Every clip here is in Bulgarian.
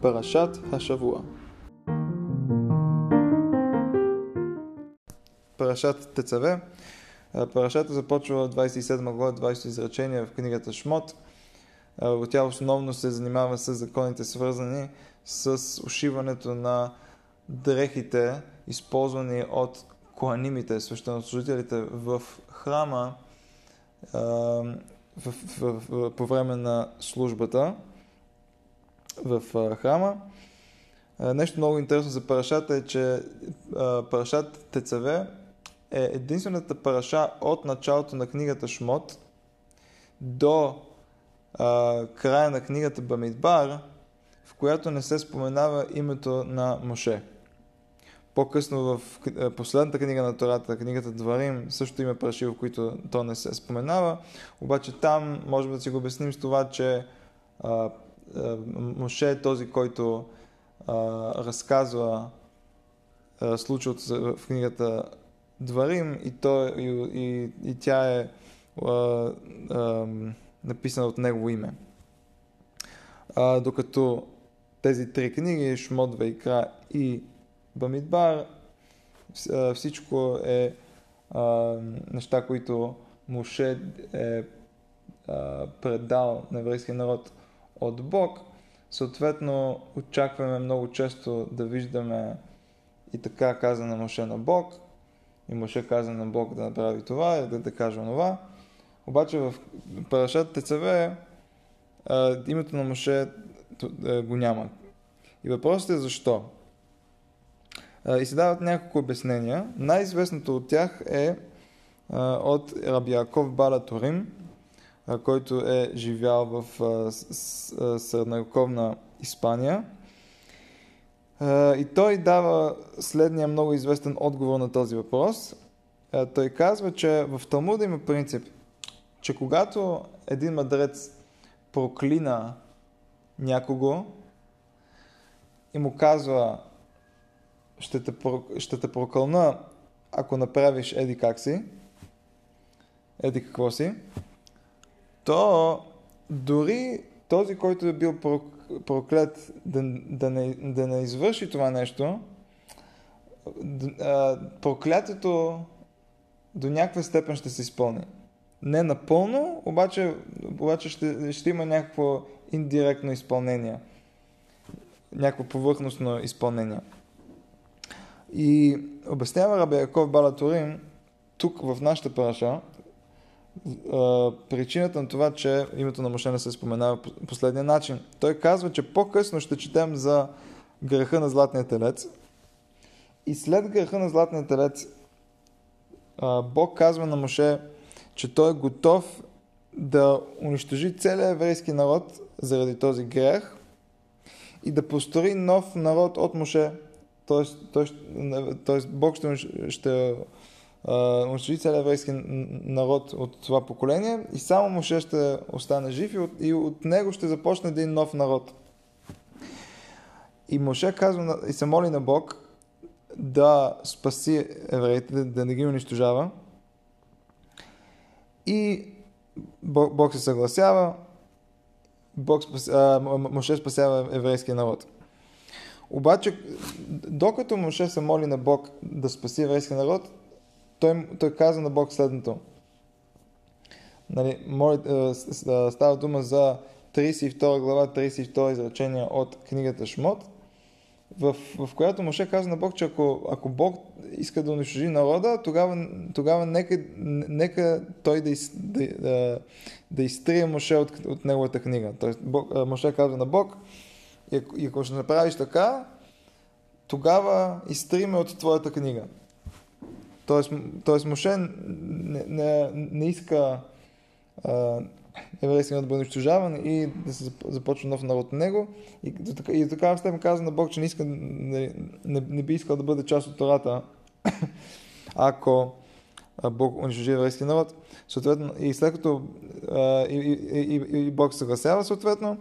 פרשת השבוע. Парашат Тецаве. Парашата започва 27 глава, 20 изречение в книгата Шмот. Тя основно се занимава с законите, свързани с ушиването на дрехите, използвани от коанимите, свещенослужителите в храма по време на службата в храма. Нещо много интересно за парашата е, че парашат Тецаве е единствената параша от началото на книгата Шмот до края на книгата Бамидбар, в която не се споменава името на Моше. По-късно в последната книга на Тората, книгата Дварим, също има параши, в които то не се споменава. Обаче там можем да си го обясним с това, че Моше е този, който а, разказва случилото се в книгата Дварим и, то, и, и, и тя е а, а, написана от негово име. А, докато тези три книги, Шмот, Вейкра и Бамидбар, всичко е а, неща, които Моше е а, предал на еврейския народ от Бог. Съответно, очакваме много често да виждаме и така каза на на Бог, и Моше каза на Бог да направи това, да, да каже това. Обаче в Парашат Тецаве името на Моше го няма. И въпросът е защо. И се дават няколко обяснения. Най-известното от тях е от Раби Яков Бала Торим, който е живял в средновековна Испания. И той дава следния много известен отговор на този въпрос. Той казва, че в Талмуда има принцип, че когато един мъдрец проклина някого и му казва ще те, ще те прокълна, ако направиш еди как си, еди какво си, то дори този, който е бил проклет да, да, не, да не извърши това нещо, проклятието до някаква степен ще се изпълни. Не напълно, обаче, обаче ще, ще има някакво индиректно изпълнение. Някакво повърхностно изпълнение. И обяснява Раби Яков Балатурин, тук в нашата параша, причината на това, че името на Моше не се споменава по последния начин. Той казва, че по-късно ще четем за греха на Златния телец. И след греха на Златния телец, Бог казва на Моше, че той е готов да унищожи целият еврейски народ заради този грех и да построи нов народ от Моше. Тоест, тоест, тоест Бог ще, ще унищожи еврейски народ от това поколение и само Моше ще остане жив и от, и от него ще започне един нов народ. И Моше казва и се моли на Бог да спаси евреите, да, да не ги унищожава. И Бог, Бог се съгласява, Бог спас, а, Моше спасява еврейския народ. Обаче, докато Моше се моли на Бог да спаси еврейския народ, той, той каза на Бог следното. Нали, моли, става дума за 32 глава, 32 изречение от книгата Шмот, в, в която Моше каза на Бог, че ако, ако Бог иска да унищожи народа, тогава, тогава нека, нека той да, из, да, да, да изтрие Моше от, от неговата книга. Тоест, Бог, Моше казва на Бог, и ако, и ако ще направиш така, тогава изтриме от твоята книга. Тоест, тоест Моше не, не, не иска еврейски народ да бъде унищожаван и да се започва нов народ на него. И, и до такава степен каза на Бог, че не, иска, не, не, не би искал да бъде част от Тората, ако Бог унищожи еврейски народ. Съответно, и след като и, и, и, и Бог съгласява съответно,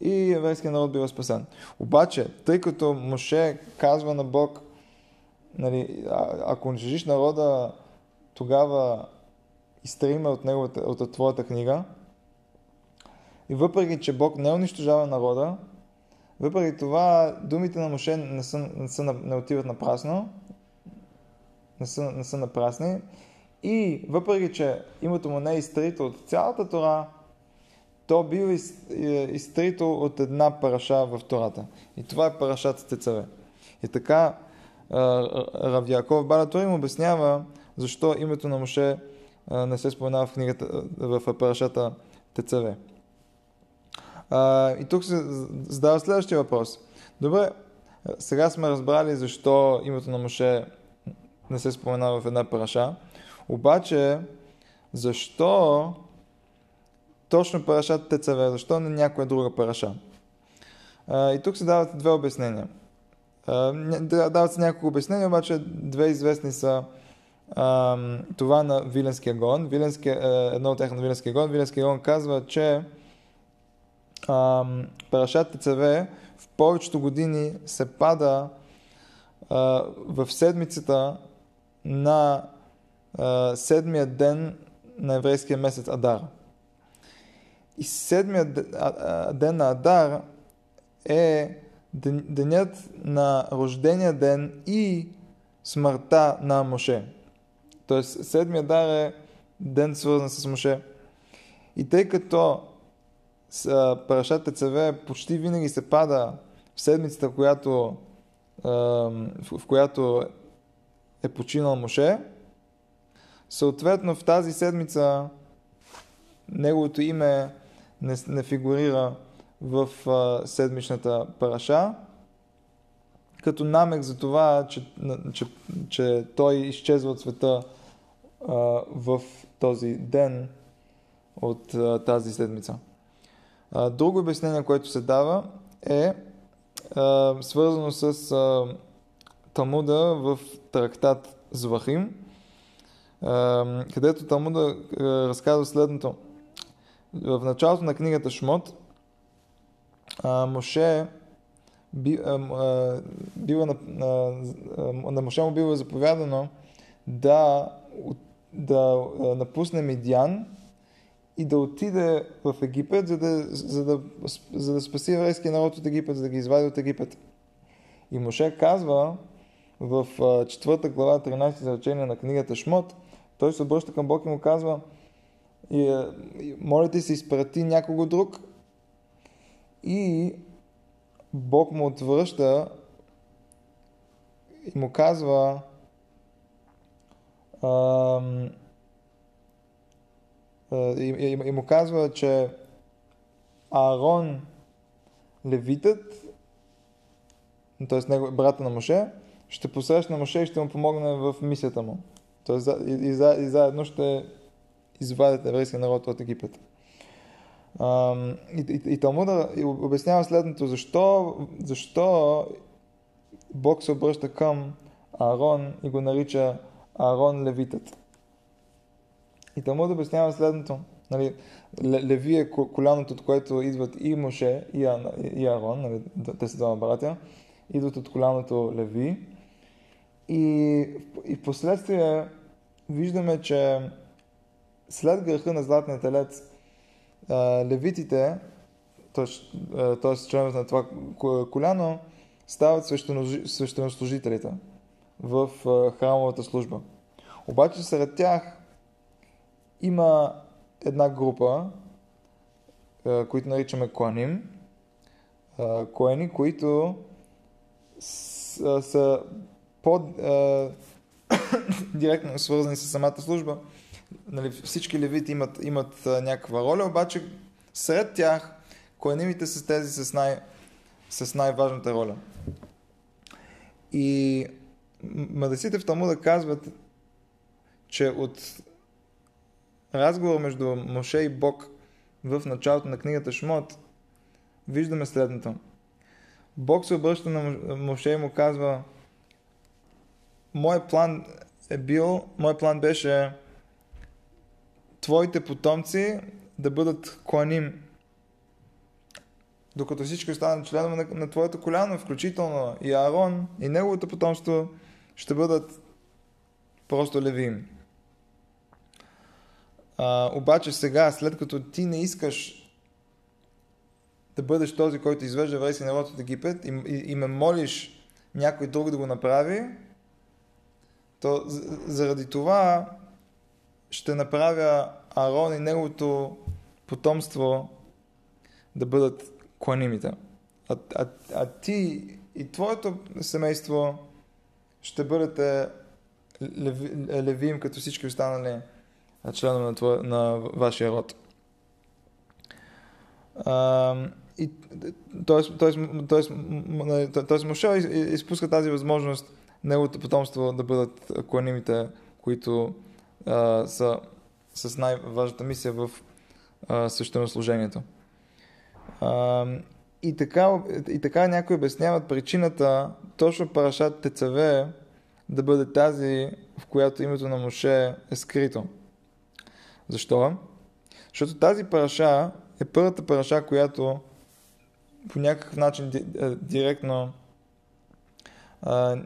и еврейския народ бива спасен. Обаче, тъй като Моше казва на Бог, нали, а, ако унищожиш народа, тогава изтриме от, неговата, от твоята книга. И въпреки, че Бог не унищожава народа, въпреки това, думите на Моше не, са, не, са, не отиват напрасно, не са, не са напрасни. И въпреки, че името му не е изтрито от цялата Тора, то бил из, е, изтрито от една параша в Тората. И това е парашата Тецаве. И така Рав Яков Балатор им обяснява защо името на Моше не се споменава в книгата, в парашата Тецаве. И тук се задава следващия въпрос. Добре, сега сме разбрали защо името на Моше не се споменава в една параша. Обаче, защо точно парашата Тецаве, защо не някоя друга параша? И тук се дават две обяснения. Дават се няколко обяснения, обаче две известни са това на Виленския гон. Виленския, е, едно от тях на Виленския гон. Виленския гон казва, че Парашат Тецаве в повечето години се пада в седмицата на седмия ден на еврейския месец Адар. И седмият ден на Адар е денят на рождения ден и смъртта на Моше. Тоест, седмия дар е ден свързан с Моше. И тъй като Парашат Тецаве почти винаги се пада в седмицата, която, в която е починал Моше, съответно в тази седмица неговото име не, не фигурира в седмичната параша, като намек за това, че, че, че той изчезва от света в този ден от тази седмица. Друго обяснение, което се дава е свързано с а, Талмуда в трактат Звахим, където Талмуда а, разказва следното. В началото на книгата Шмот а, Моше би, а, бива на, а, на Моше му бива заповядано да, да напусне Мидян и да отиде в Египет, за да, за да, за да спаси еврейския народ от Египет, за да ги извади от Египет. И Моше казва в четвърта глава, 13 изречение на книгата Шмот, той се обръща към Бог и му казва, моля ти се изпрати някого друг и Бог му отвръща и му казва и, му казва, че Аарон левитът, т.е. брата на Моше, ще посрещне Моше и ще му помогне в мисията му. И, и, и заедно ще извадят еврейския народ от Египет. И, и, и Талмуда обяснява следното, защо, защо Бог се обръща към Аарон и го нарича Аарон левитът. И Талмуд обяснява следното. Нали, Леви е коляното, от което идват и Моше, и, а, и Арон, нали, те са двама братя, идват от коляното Леви. И, и в последствие виждаме, че след греха на Златния телец, левитите, т.е. членовете на това коляно, стават свещенослужителите в храмовата служба. Обаче сред тях има една група, които наричаме Коаним, Коени, които са по-директно свързани с самата служба. Нали, всички левити имат, имат някаква роля, обаче сред тях коенимите са тези с, най, с най-важната роля. И мъдреците в Талмуда казват, че от разговор между Моше и Бог в началото на книгата Шмот, виждаме следното. Бог се обръща на Моше и му казва Мой план е бил, мой план беше твоите потомци да бъдат кланим, докато всички останат членове на, на твоето коляно, включително и Аарон и неговото потомство ще бъдат просто левим. А, обаче сега, след като ти не искаш да бъдеш този, който извежда еврейски народ от Египет и, и, и ме молиш някой друг да го направи, то заради това ще направя Арон и неговото потомство да бъдат кланимите. А, а, а ти и твоето семейство ще бъдете леви, левиим като всички останали членове на, твоя, на вашия род. Тоест, тоест, изпуска тази възможност неговото потомство да бъдат кланимите, които а, са с най-важната мисия в свещенослужението. И така, и така някои обясняват причината точно Парашат Тецаве да бъде тази, в която името на Моше е скрито. Защо? Защото тази параша е първата параша, която по някакъв начин директно а,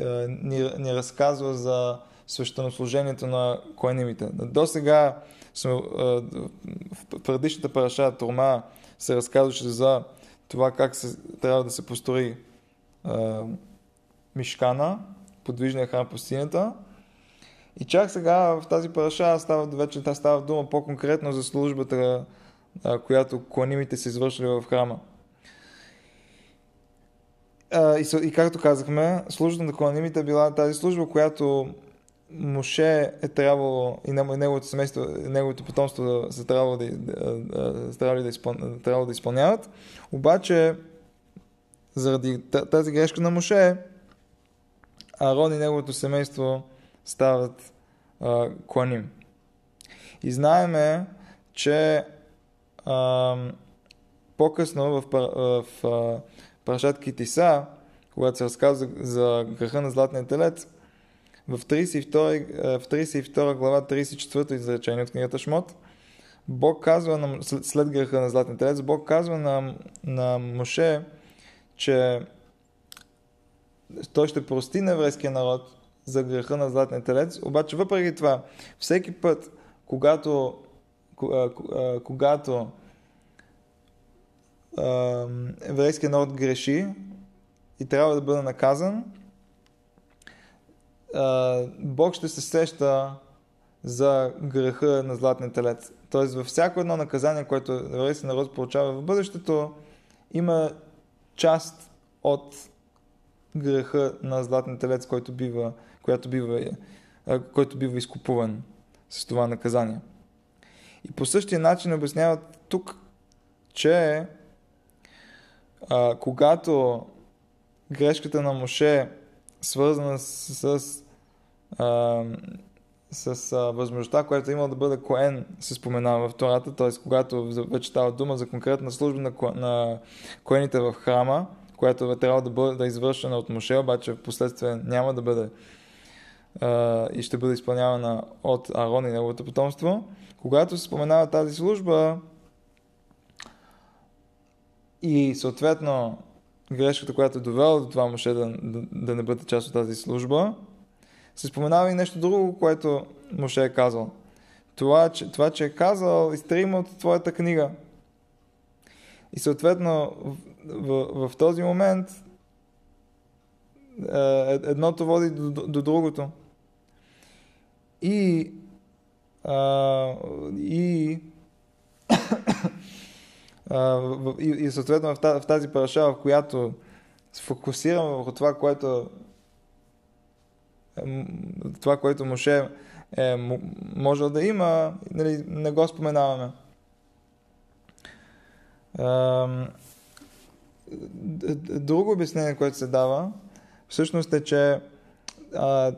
а, ни, ни разказва за свещенослужението на коенимите. До сега в предишната параша Турма се разказваше за това как се, трябва да се построи а, Мишкана, подвижния храм по стената. И чак сега в тази параша става, вече става дума по-конкретно за службата, а, която кланимите се извършили в храма. А, и, и както казахме, службата на кланимите е била тази служба, която Моше е трябвало и неговото семейство, неговото потомство са трябвало да, да, да, да, изпъл... трябвало да изпълняват. Обаче, заради тази грешка на Моше, Арон и неговото семейство стават а, кланим. И знаеме, че а, по-късно в, в, в Парашат Китиса, когато се разказва за греха на Златния телец, в 32, в 32 глава, 34 изречение от книгата Шмот, Бог казва на, след греха на Златния телец, Бог казва на, на Моше, че той ще прости на еврейския народ за греха на Златния телец, обаче въпреки това, всеки път, когато, когато еврейския народ греши и трябва да бъде наказан, Бог ще се сеща за греха на златния телец. Тоест във всяко едно наказание, което еврейски народ получава в бъдещето, има част от греха на златния телец, който бива, която бива, който бива изкупуван с това наказание. И по същия начин обясняват тук, че а, когато грешката на Моше свързана с, с с а, възможността, която е имал да бъде коен, се споменава в Тората, т.е. когато вече става дума за конкретна служба на, на коените в храма, която е трябва да бъде да е извършена от Моше, обаче в последствие няма да бъде а, и ще бъде изпълнявана от Арон и неговото потомство. Когато се споменава тази служба и съответно грешката, която е довела до това Моше да, да, да не бъде част от тази служба, се споменава и нещо друго, което Моше е казал. Това, че, това, че е казал, изтрима от твоята книга. И съответно, в, в, в този момент е, едното води до, до, до другото. И, а, и, и, и съответно в тази параша, в която се фокусираме върху това, което това, което Моше е можел да има, нали, не го споменаваме. Друго обяснение, което се дава, всъщност е, че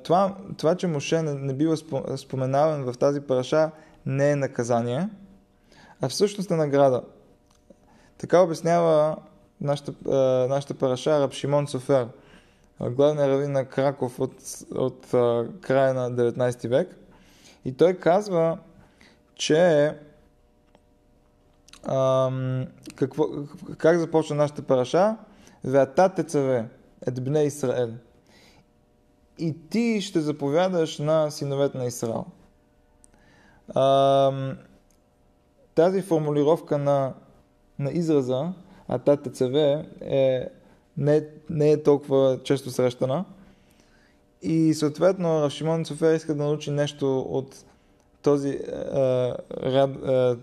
това, това, че Моше не, бива споменаван в тази параша, не е наказание, а всъщност е награда. Така обяснява нашата, а, нашата параша Раб Шимон Софер – главния равин на Краков от, от а, края на 19 век. И той казва, че ам, какво, как започва нашата параша? Веата тецаве, едбне Израел. И ти ще заповядаш на синовете на Израел. Ам, тази формулировка на на израза АТТЦВ е, не, не е толкова често срещана. И съответно Шимон Софер иска да научи нещо от този, а, ряд, а,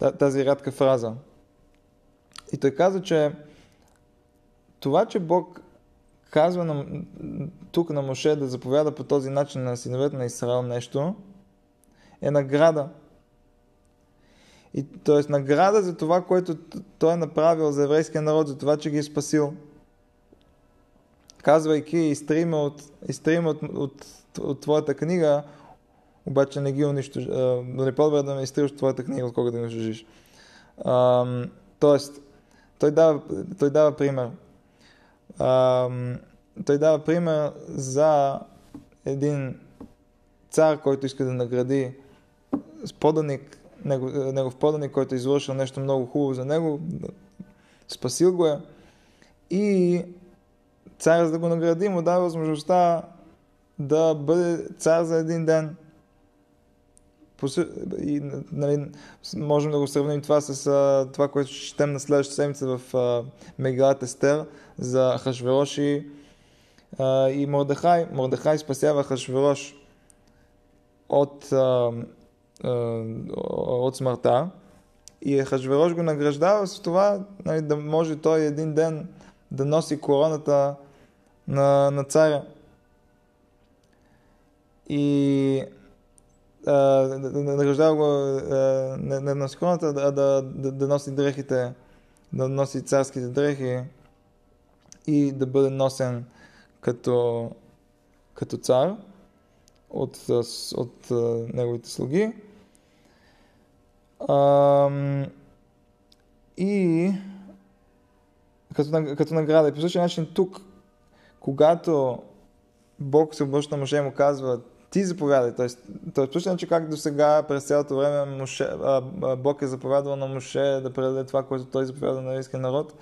а, тази рядка фраза. И той каза, че това, че Бог казва на, тук на Моше да заповяда по този начин на синовете на Израел нещо, е награда. И, т.е. награда за това, което той е направил за еврейския народ, за това, че ги е спасил. Казвайки, изтриме от, изтриме от, от, от твоята книга, обаче не ги унищожи. Да не по-добре да ме изтриваш твоята книга, отколкото да унищожиш. Тоест, той дава, той дава пример. А, той дава пример за един цар, който иска да награди с поданик, негов, негов поданик, който е извършил нещо много хубаво за него, спасил го е. И цар, за да го награди, му дава възможността да бъде цар за един ден. И, нали, можем да го сравним това с това, което ще четем на следващата седмица в а, Естер за Хашвероши и Мордехай. Мордехай спасява Хашверош от, а, от смъртта и Хашверош го награждава с това нали, да може той един ден да носи короната на, на царя. И награждава го не, не носи короната, а да, да, да, да носи дрехите, да носи царските дрехи и да бъде носен като, като цар от, от, от неговите слуги. И като, като награда. И по същия начин тук, когато Бог се обръща на мъже и му казва, ти заповядай. Тоест, тоест точно, че как до сега през цялото време Моше, а, а, Бог е заповядал на Моше да предаде това, което той заповяда на еврейския народ.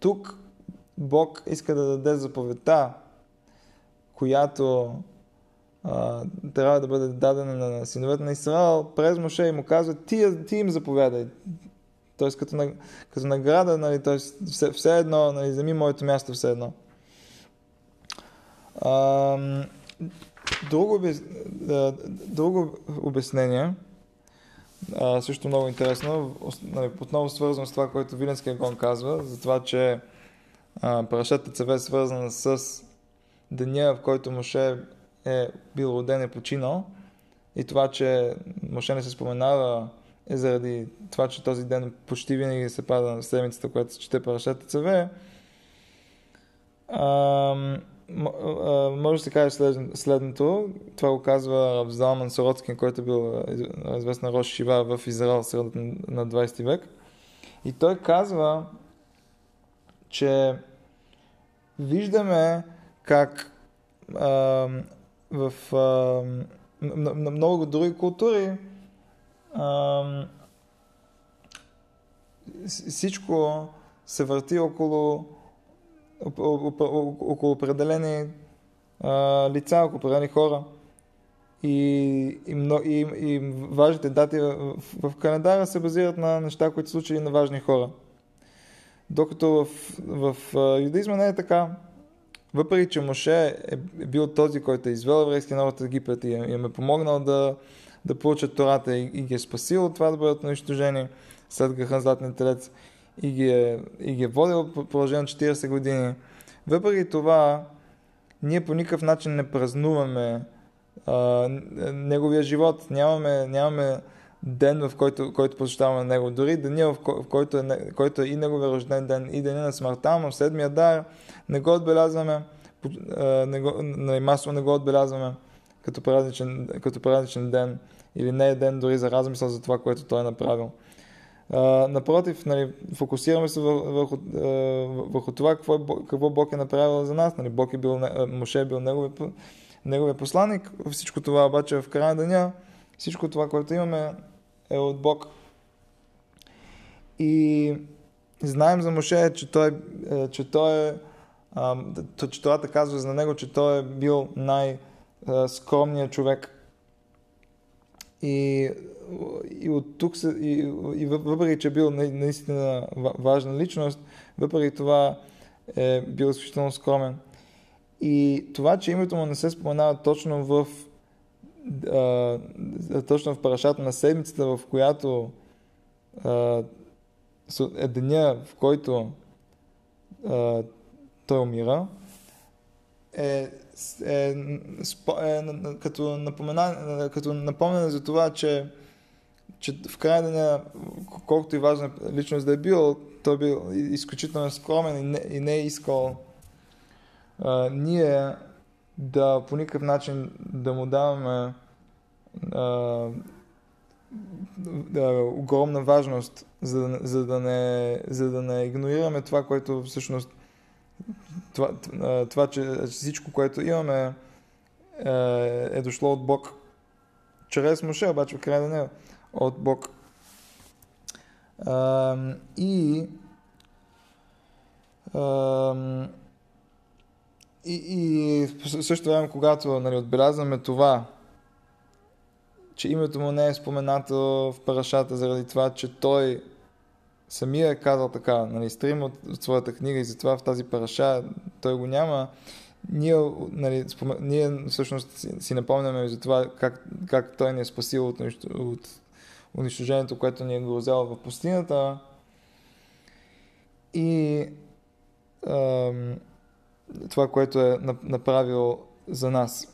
Тук Бог иска да даде заповедта, която а, трябва да бъде дадена на синовете на Израел, през Моше и му казва, ти, ти им заповядай. Тоест като, като награда, нали, тоест, все, все едно, нали, вземи моето място все едно. А, Друго, друго обяснение, а, също много интересно, нали, отново свързано с това, което Виленския гон казва, за това, че Парашата ЦВ е свързана с деня, в който Моше е бил роден и починал. И това, че Моше не се споменава е заради това, че този ден почти винаги се пада на седмицата, която се чете Парашата ЦВ може да се каже след, следното. Това го казва Залман Сороцкин, който е бил известна Рош Шива в Израел средата на 20 век. И той казва, че виждаме как в а, на, на много други култури а, всичко се върти около около определени а, лица, около определени хора. И, и, и, и важните дати в, в календара се базират на неща, които са случили на важни хора. Докато в, в, юдаизма не е така. Въпреки, че Моше е бил този, който е извел еврейския народ от Египет и им е помогнал да, да получат Тората и, и ги е спасил от това да бъдат унищожени след греха на Златния телец и ги е, и ги е водил по продължение на 40 години. Въпреки това, ние по никакъв начин не празнуваме а, неговия живот. Нямаме, нямаме ден, в който, който посещаваме него. Дори деня, в, който, е, който е и неговия рожден ден, и деня на смъртта му, седмия дар, не го отбелязваме, не го, не, масово не го отбелязваме като празничен, като празничен ден или не е ден дори за размисъл за това, което той е направил. А, напротив, нали, фокусираме се върху, върху това какво, е, какво Бог е направил за нас. Нали, Бог е бил, Моше е бил неговия, неговия посланник. Всичко това обаче в края деня, всичко това, което имаме е от Бог. И знаем за Моше, че той, е, че той е, че това казва за него, че той е бил най-скромният човек. И, и от тук се, и, и въпреки, че е бил наистина важна личност, въпреки това е бил изключително скромен. И това, че името му не се споменава точно в а, точно в парашата на седмицата, в която а, е деня, в който а, той умира, е, е, е, като, напомена, като напомняне за това, че, че в края деня, колкото и важна личност да е бил, той бил изключително скромен и не, и не е искал а, ние да по никакъв начин да му даваме а, да, огромна важност, за, за, да не, за да не игнорираме това, което всъщност това, това че всичко, което имаме е, е дошло от Бог. Чрез Моше, обаче в края на нея от Бог. А, и а, и, и в същото време, когато нали, отбелязваме това, че името му не е споменато в парашата заради това, че той самия е казал така, нали, стрим от, от своята книга и затова в тази параша той го няма, ние, нали, спомен, ние всъщност си, си напомняме за това как, как той ни е спасил от, от унищожението, което ни е грозяло в пустинята. И ам, това, което е направил за нас.